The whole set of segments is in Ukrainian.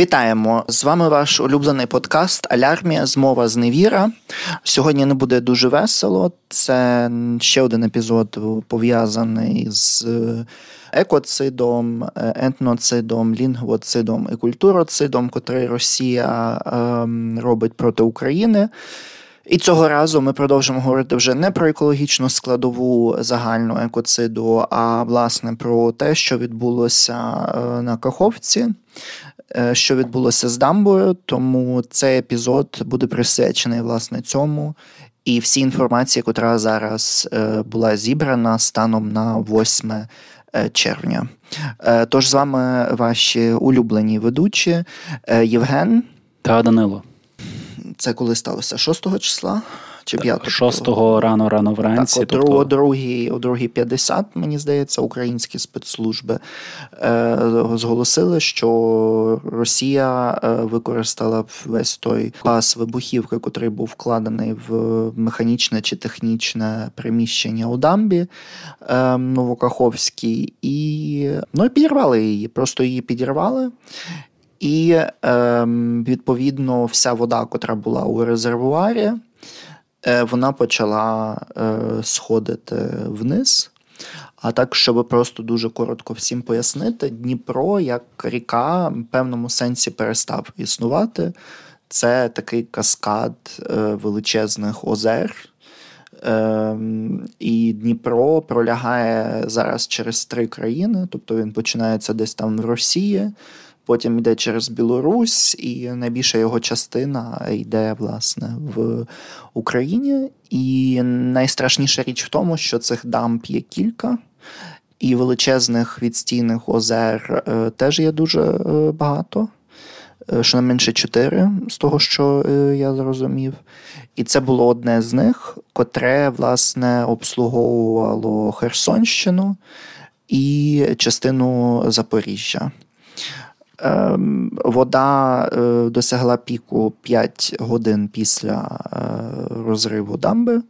Вітаємо з вами ваш улюблений подкаст Алярмія Змова зневіра. Сьогодні не буде дуже весело. Це ще один епізод пов'язаний з екоцидом, етноцидом, лінгвоцидом і культуроцидом, котрий Росія ем, робить проти України. І цього разу ми продовжимо говорити вже не про екологічну складову загальну екоциду, а власне про те, що відбулося е, на Каховці. Е, що відбулося з дамбою, тому цей епізод буде присвячений власне цьому. І всі інформації, яка зараз е, була зібрана станом на 8 е, червня. Тож з вами ваші улюблені ведучі Євген та Данило. Це коли сталося 6 числа чи 5 6-го рано рано вранці. Так, тобто... о другій, другій 50, мені здається, українські спецслужби е, зголосили, що Росія е, використала весь той пас вибухівки, який був вкладений в механічне чи технічне приміщення у дамбі е, Новокаховській, і ну, і підірвали її. Просто її підірвали. І е, відповідно вся вода, котра була у резервуарі, Е, вона почала е, сходити вниз. А так, щоб просто дуже коротко всім пояснити, Дніпро як ріка в певному сенсі перестав існувати. Це такий каскад е, величезних озер. І Дніпро пролягає зараз через три країни, тобто він починається десь там в Росії, потім йде через Білорусь, і найбільша його частина йде власне в Україні. І найстрашніша річ в тому, що цих дамб є кілька. І величезних відстійних озер е, теж є дуже е, багато, е, щонайменше чотири з того, що я зрозумів. І це було одне з них, котре, власне, обслуговувало Херсонщину і частину Запоріжжя. Ем, вода е, досягла піку 5 годин після е, розриву дамби,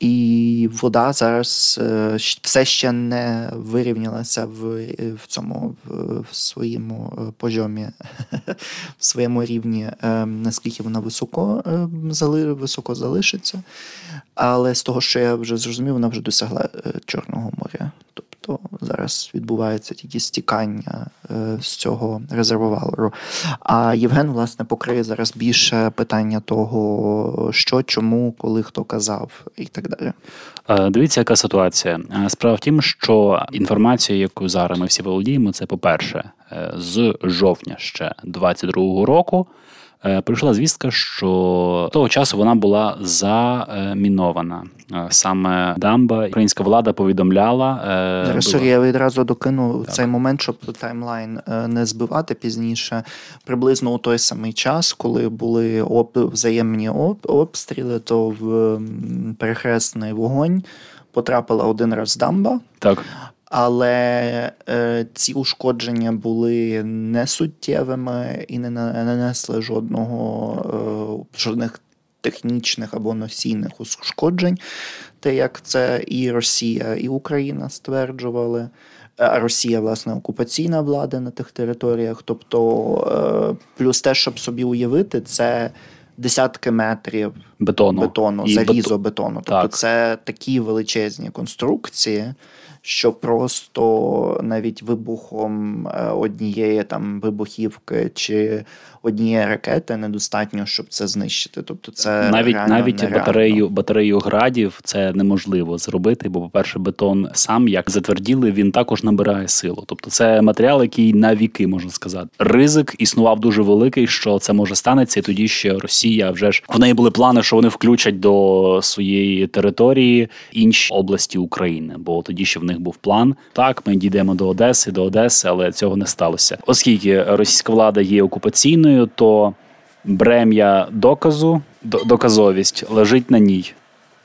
і вода зараз е, все ще не вирівнялася в в цьому в своєму пожомі, в своєму рівні, ем, наскільки вона високо високо залишиться. Але з того, що я вже зрозумів, вона вже досягла Чорного моря. То зараз відбувається тільки стікання е, з цього резервуару. А Євген, власне, покриє зараз більше питання того, що, чому, коли хто казав, і так далі. Е, дивіться, яка ситуація. Е, справа в тім, що інформація, яку зараз ми всі володіємо, це по-перше, з жовтня ще 22-го року. Е, прийшла звістка, що того часу вона була замінована. Е, саме дамба українська влада повідомляла е, Зараз sorry, я відразу докину так. цей момент, щоб таймлайн не збивати пізніше. Приблизно у той самий час, коли були об... взаємні об... обстріли, то в перехресний вогонь потрапила один раз дамба. Так але е, ці ушкодження були несуттєвими і не нанесли жодного е, жодних технічних або носійних ушкоджень, те як це і Росія, і Україна стверджували. А Росія, власне, окупаційна влада на тих територіях. Тобто, е, плюс те, щоб собі уявити, це десятки метрів бетону, бетону залізобетону. Тобто, так. це такі величезні конструкції що просто навіть вибухом е, однієї там вибухівки чи однієї ракети недостатньо, щоб це знищити. Тобто, це навіть навіть батарею батарею градів це неможливо зробити, бо, по-перше, бетон сам як затверділи, він також набирає силу. Тобто, це матеріал, який на віки можна сказати. Ризик існував дуже великий, що це може станеться, і тоді ще Росія вже ж в неї були плани, що вони включать до своєї території інші області України, бо тоді ще в них був план. Так, ми дійдемо до Одеси, до Одеси, але цього не сталося, оскільки російська влада є окупаційною людиною, то брем'я доказу, доказовість лежить на ній.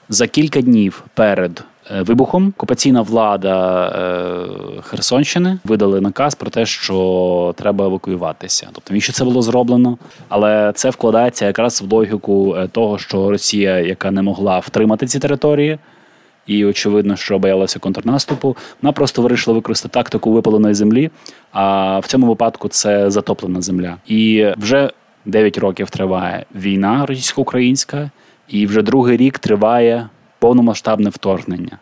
За кілька днів перед е, вибухом окупаційна влада е, Херсонщини видали наказ про те, що треба евакуюватися. Тобто навіщо це було зроблено, але це вкладається якраз в логіку е, того, що Росія, яка не могла втримати ці території і очевидно, що боялася контрнаступу. Вона просто вирішила використати тактику випаленої землі. А в цьому випадку це затоплена земля. І вже 9 років триває війна російсько-українська, і вже другий рік триває повномасштабне вторгнення.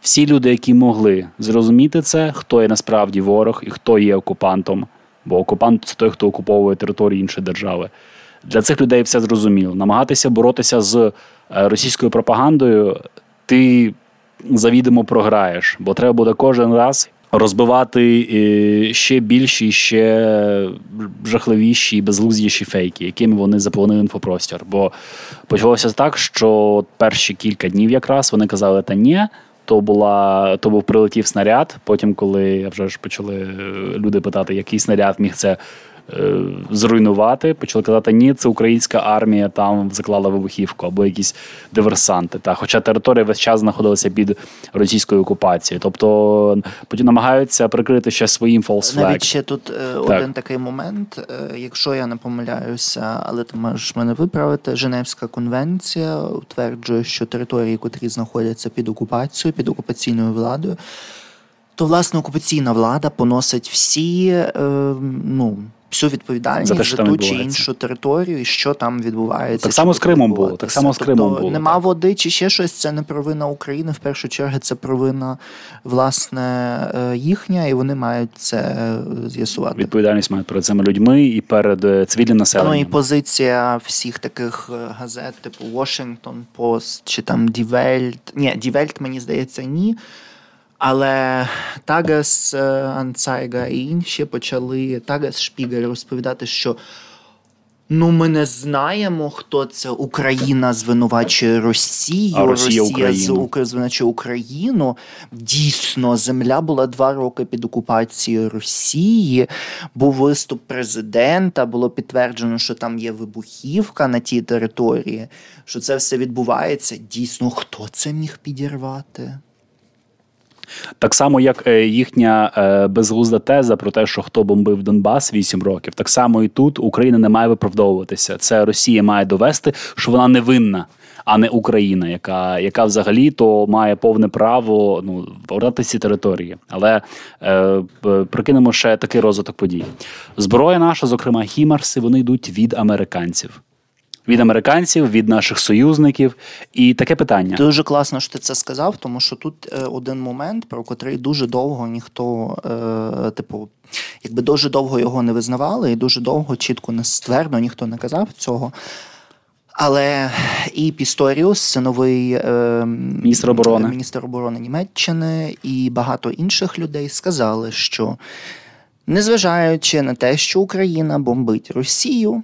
Всі люди, які могли зрозуміти це, хто є насправді ворог і хто є окупантом, бо окупант це той, хто окуповує території іншої держави. Для цих людей все зрозуміло. Намагатися боротися з е, російською пропагандою, ти завідомо програєш, бо треба буде кожен раз розбивати е, ще більші, ще жахливіші і безглуздіші фейки, якими вони заповнили інфопростір. Бо почалося так, що перші кілька днів якраз вони казали, та ні. То була то був прилетів снаряд. Потім, коли вже ж почали е, люди питати, який снаряд міг це зруйнувати. Почали казати, ні, це українська армія там заклала вибухівку або якісь диверсанти. Та хоча територія весь час знаходилася під російською окупацією, тобто потім намагаються прикрити ще своїм false. Навіть ще тут е, один такий момент. Е, якщо я не помиляюся, але ти можеш мене виправити. Женевська конвенція утверджує, що території, котрі знаходяться під окупацією, під окупаційною владою. То власне окупаційна влада поносить всі е, ну всю відповідальність за, те, за ту чи іншу територію, і що там відбувається. Так само з Кримом було. Так само з Кримом тобто, було. Нема так. води чи ще щось. Це не провина України. В першу чергу це провина власне е, їхня, і вони мають це е, з'ясувати. Відповідальність мають перед цими людьми і перед е, цивільним населенням. Ну і позиція всіх таких газет, типу Washington Post чи там Die Welt. Ні, Die Welt, мені здається, ні. Але Тагас Анцайга і інші почали Тагас Шпігель розповідати, що ну ми не знаємо, хто це Україна звинувачує Росію, а Росія, Росія звинувачує Україну. Дійсно, земля була два роки під окупацією Росії. Був виступ президента. Було підтверджено, що там є вибухівка на тій території. Що це все відбувається. Дійсно, хто це міг підірвати? Так само, як е, їхня е, безглузда теза про те, що хто бомбив Донбас 8 років, так само і тут Україна не має виправдовуватися. Це Росія має довести, що вона невинна. А не Україна, яка яка взагалі то має повне право ну повертати ці території. Але е, прикинемо ще такий розвиток подій. Зброя наша, зокрема Хімарси, вони йдуть від американців від американців, від наших союзників. І таке питання дуже класно, що ти це сказав, тому що тут е, один момент, про котрий дуже довго ніхто, е, типу, якби дуже довго його не визнавали, і дуже довго чітко не ствердно ніхто не казав цього. Але і Пісторіус, це новий е, міністр оборони міністр оборони Німеччини, і багато інших людей сказали, що незважаючи на те, що Україна бомбить Росію,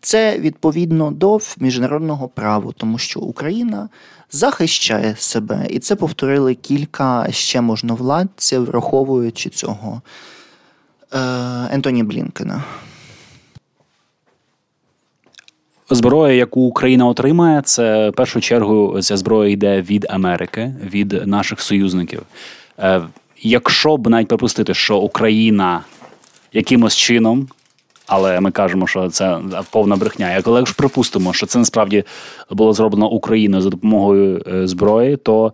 це відповідно до міжнародного права, тому що Україна захищає себе, і це повторили кілька ще можновладців, враховуючи цього е, Ентоні Блінкена. Зброя, яку Україна отримає, це в першу чергу ця зброя йде від Америки, від наших союзників. Е, якщо б навіть припустити, що Україна якимось чином але ми кажемо, що це повна брехня. Як ж припустимо, що це насправді було зроблено Україною за допомогою е, зброї, то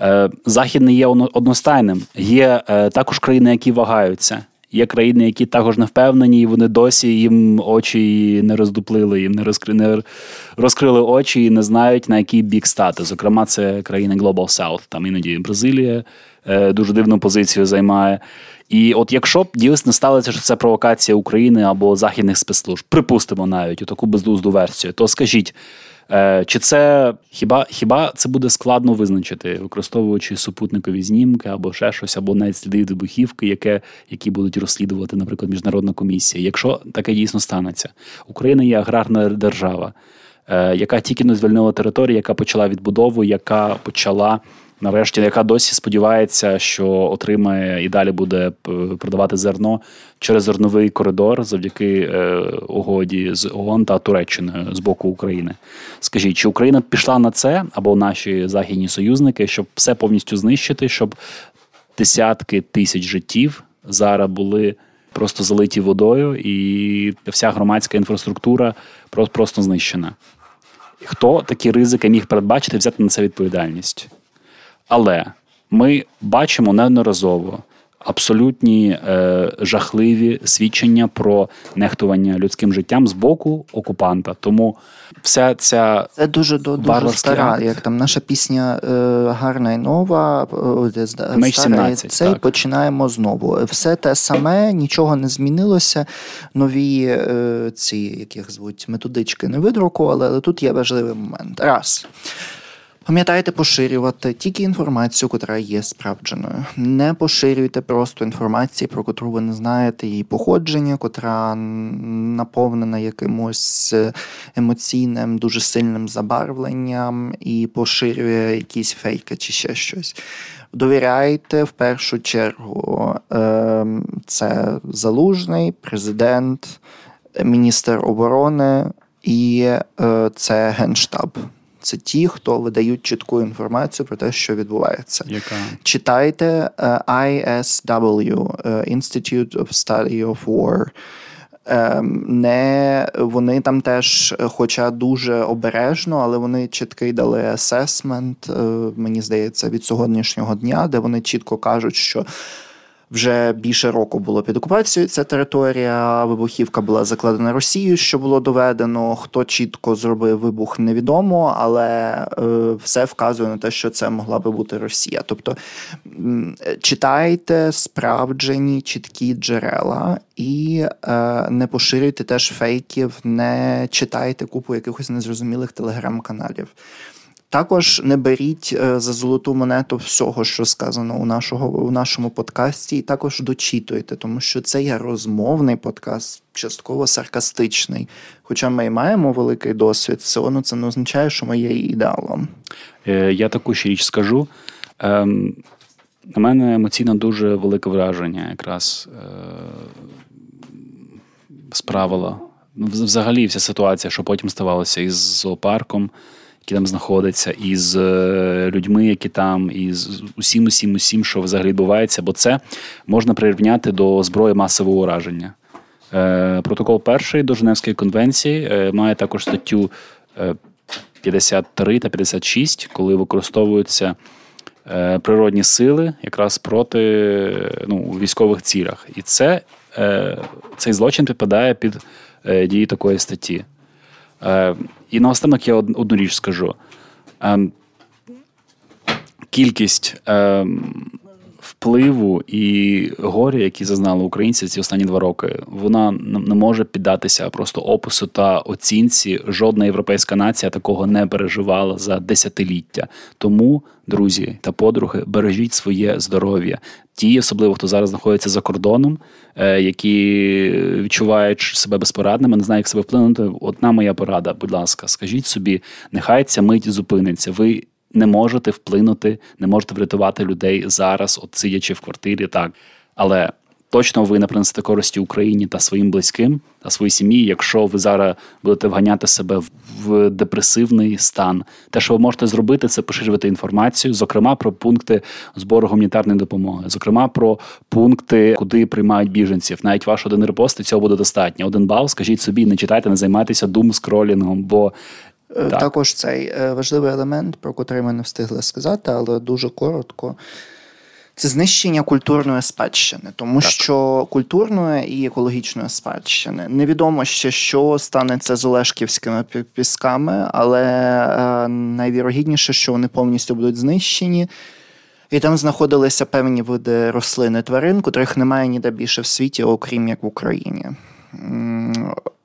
е, захід не є одностайним. Є е, також країни, які вагаються. Є країни, які також не впевнені, і вони досі їм очі не роздуплили, їм не розкри... не розкрили очі і не знають на який бік стати. Зокрема, це країни Global South. Там іноді Бразилія е, дуже дивну позицію займає. І от якщо б дійсно сталося, що це провокація України або західних спецслужб, припустимо навіть у таку бездузду версію, то скажіть, е, чи це хіба хіба це буде складно визначити, використовуючи супутникові знімки або ще щось, або навіть сліди вибухівки, яке, які будуть розслідувати, наприклад, міжнародна комісія? Якщо таке дійсно станеться, Україна є аграрна держава, е, яка тільки не звільнила територію, яка почала відбудову, яка почала нарешті, яка досі сподівається, що отримає і далі буде продавати зерно через зерновий коридор завдяки е, угоді з ООН та Туреччиною з боку України. Скажіть, чи Україна пішла на це або наші західні союзники, щоб все повністю знищити, щоб десятки тисяч життів зараз були. Просто залиті водою, і вся громадська інфраструктура просто знищена. Хто такі ризики міг передбачити взяти на це відповідальність? Але ми бачимо неодноразово абсолютні е, жахливі свідчення про нехтування людським життям з боку окупанта. Тому вся ця це дуже дуже стара, акт. як там наша пісня е, гарна і нова, е, стара, це так. починаємо знову. Все те саме, нічого не змінилося. Нові е, ці, яких звуть методички не видрукували, але тут є важливий момент. Раз. Пам'ятайте поширювати тільки інформацію, котра є справдженою. Не поширюйте просто інформацію, про котру ви не знаєте її походження, котра наповнена якимось емоційним, дуже сильним забарвленням і поширює якісь фейки чи ще щось. Довіряйте в першу чергу. Ем, це залужний президент, міністр оборони і е, це генштаб це ті, хто видають чітку інформацію про те, що відбувається. Яка? Читайте uh, е, ISW, uh, е, Institute of Study of War. Um, не вони там теж, хоча дуже обережно, але вони чіткий дали асесмент, uh, мені здається, від сьогоднішнього дня, де вони чітко кажуть, що вже більше року було під окупацією ця територія. Вибухівка була закладена Росією, що було доведено. Хто чітко зробив вибух, невідомо, але е, все вказує на те, що це могла би бути Росія. Тобто читайте справджені чіткі джерела і е, не поширюйте теж фейків, не читайте купу якихось незрозумілих телеграм-каналів. Також не беріть е, за золоту монету всього, що сказано у нашого у нашому подкасті, і також дочитуйте, тому що це є розмовний подкаст, частково саркастичний. Хоча ми і маємо великий досвід, все одно це не означає, що ми є ідеалом. Е, я таку ще річ скажу. Ем, на мене емоційно дуже велике враження, якраз е, справила. Взагалі, вся ситуація, що потім ставалося із зоопарком які там знаходяться, і з е, людьми, які там, і з усім, усім, усім, що взагалі відбувається, бо це можна прирівняти до зброї масового ураження. Е, протокол першої до Женевської конвенції е, має також статтю 53 та 56, коли використовуються природні сили якраз проти ну, військових цілях. І це, цей злочин підпадає під дії такої статті. Е, і наостанок я одну річ скажу. Е, кількість ем, впливу і горя, які зазнали українці ці останні два роки, вона не може піддатися просто опису та оцінці. Жодна європейська нація такого не переживала за десятиліття. Тому, друзі та подруги, бережіть своє здоров'я. Ті, особливо хто зараз знаходиться за кордоном, е, які відчувають себе безпорадними, не знають, як себе вплинути. Одна моя порада, будь ласка, скажіть собі, нехай ця мить зупиниться. Ви не можете вплинути, не можете врятувати людей зараз, от сидячи в квартирі, так. Але точно ви не принесете користі Україні та своїм близьким та своїй сім'ї, якщо ви зараз будете вганяти себе в депресивний стан. Те, що ви можете зробити, це поширювати інформацію, зокрема про пункти збору гуманітарної допомоги, зокрема про пункти, куди приймають біженців. Навіть ваш один репост цього буде достатньо. Один бал, скажіть собі, не читайте, не займайтеся дум скролінгом, бо так. Також цей е, важливий елемент, про котрий ми не встигли сказати, але дуже коротко. Це знищення культурної спадщини, тому так. що культурної і екологічної спадщини невідомо ще, що станеться з Олешківськими пісками, але е, найвірогідніше, що вони повністю будуть знищені. І там знаходилися певні види рослин і тварин, котрих немає ніде більше в світі, окрім як в Україні.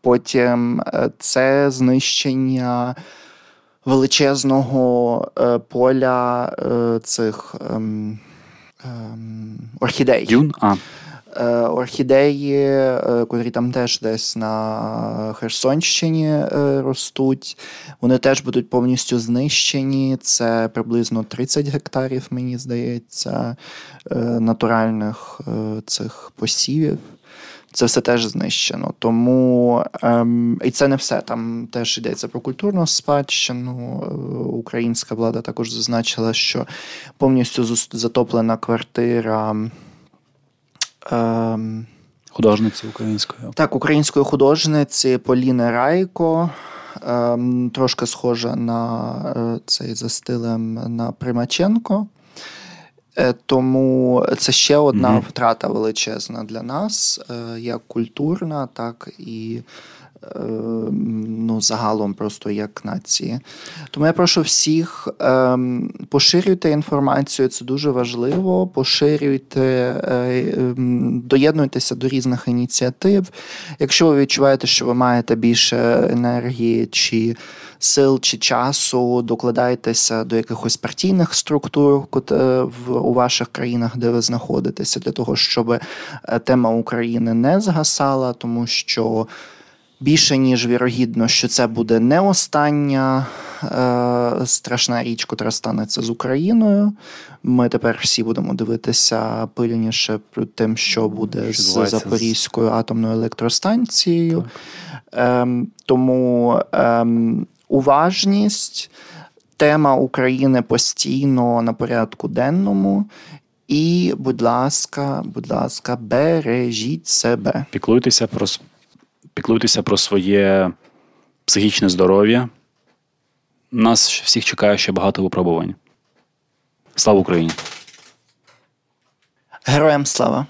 Потім е, це знищення величезного е, поля е, цих ем, ем, орхідей. Дюн? А. Орхідеї, котрі там теж десь на Херсонщині ростуть, вони теж будуть повністю знищені. Це приблизно 30 гектарів, мені здається, натуральних цих посівів. Це все теж знищено. Тому ем, і це не все. Там теж йдеться про культурну спадщину. Е, українська влада також зазначила, що повністю затоплена квартира. Ем, Художниці української. Так, української художниці Поліни Райко. Ем, трошки схожа на е, цей за стилем на Примаченко. Е, тому це ще одна втрата величезна для нас, е, як культурна, так і ну, загалом просто як нації. Тому я прошу всіх ем, поширюйте інформацію, це дуже важливо. Поширюйте, е, ем, доєднуйтеся до різних ініціатив. Якщо ви відчуваєте, що ви маєте більше енергії чи сил чи часу, докладайтеся до якихось партійних структур у ваших країнах, де ви знаходитеся, для того, щоб е, тема України не згасала, тому що. Більше ніж вірогідно, що це буде не остання е, страшна річ, котра станеться з Україною. Ми тепер всі будемо дивитися пильніше про тим, що буде що з Запорізькою атомною електростанцією. Е, тому е, уважність, тема України постійно на порядку денному. І, будь ласка, будь ласка, бережіть себе. Піклуйтеся про піклуйтеся про своє психічне здоров'я. Нас всіх чекає ще багато випробувань. Слава Україні! Героям слава!